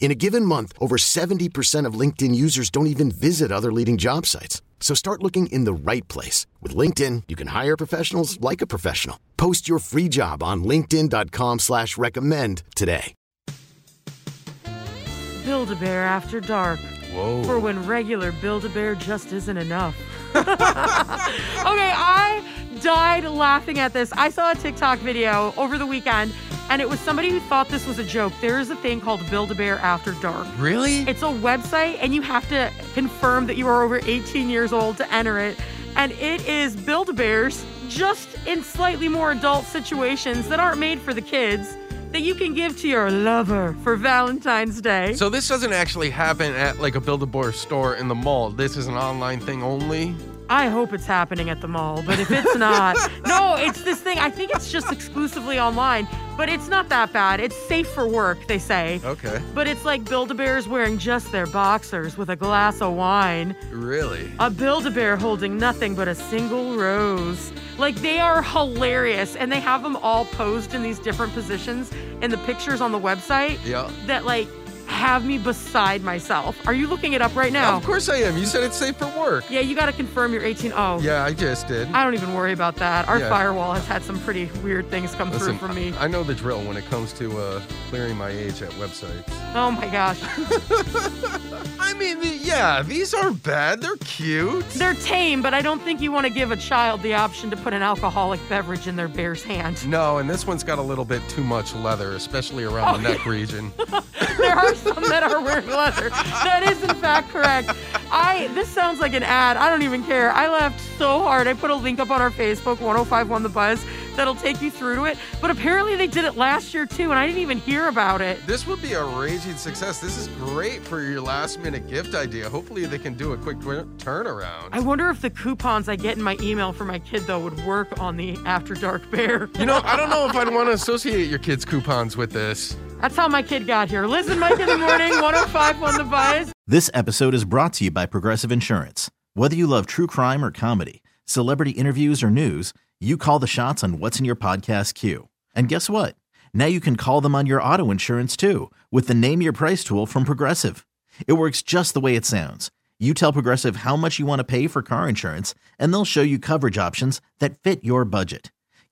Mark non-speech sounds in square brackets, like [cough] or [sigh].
In a given month, over 70% of LinkedIn users don't even visit other leading job sites. So start looking in the right place. With LinkedIn, you can hire professionals like a professional. Post your free job on linkedin.com slash recommend today. Build-A-Bear After Dark. Whoa. For when regular Build-A-Bear just isn't enough. [laughs] okay, I died laughing at this. I saw a TikTok video over the weekend, and it was somebody who thought this was a joke. There is a thing called Build-A-Bear After Dark. Really? It's a website, and you have to confirm that you are over 18 years old to enter it. And it is Build-A-Bears just in slightly more adult situations that aren't made for the kids that you can give to your lover for Valentine's Day. so this doesn't actually happen at like a Build-A-Bear store in the mall. This is an online thing only. I hope it's happening at the mall, but if it's not, [laughs] no, it's this thing. I think it's just exclusively online, but it's not that bad. It's safe for work, they say. Okay. But it's like Build-A-Bears wearing just their boxers with a glass of wine. Really? A Build-A-Bear holding nothing but a single rose. Like they are hilarious, and they have them all posed in these different positions in the pictures on the website Yeah. that like have me beside myself. Are you looking it up right now? Of course I am. You said it's safe for work. Yeah, you got to confirm you're 18. Oh, Yeah, I just did. I don't even worry about that. Our Yeah. firewall has had some pretty weird things come Listen, through for me. I know the drill when it comes to uh, clearing my age at websites. oh my gosh. [laughs] I mean, yeah, these aren't bad. They're cute. They're tame, but I don't think you want to give a child the option to put an alcoholic beverage in their bear's hand. No, and this one's got a little bit too much leather, especially around the neck region. [laughs] there are some that are wearing leather. That is in fact correct. I this sounds like an ad. I don't even care. I laughed so hard. I put a link up on our Facebook 1051 the buzz that'll take you through to it. But apparently they did it last year too and I didn't even hear about it. This would be a raging success. This is great for your last minute gift idea. Hopefully, they can do a quick turnaround. I wonder if the coupons I get in my email for my kid though would work on the After Dark Bear. You know, I don't know if I'd want to associate your kids' coupons with this. That's how my kid got here. Liz and Mike in the morning, [laughs] 1051 the buzz. This episode is brought to you by Progressive Insurance. Whether you love true crime or comedy, celebrity interviews or news, you call the shots on what's in your podcast queue. And guess what? Now you can call them on your auto insurance too with the Name Your Price tool from Progressive. It works just the way it sounds. You tell Progressive how much you want to pay for car insurance, and they'll show you coverage options that fit your budget.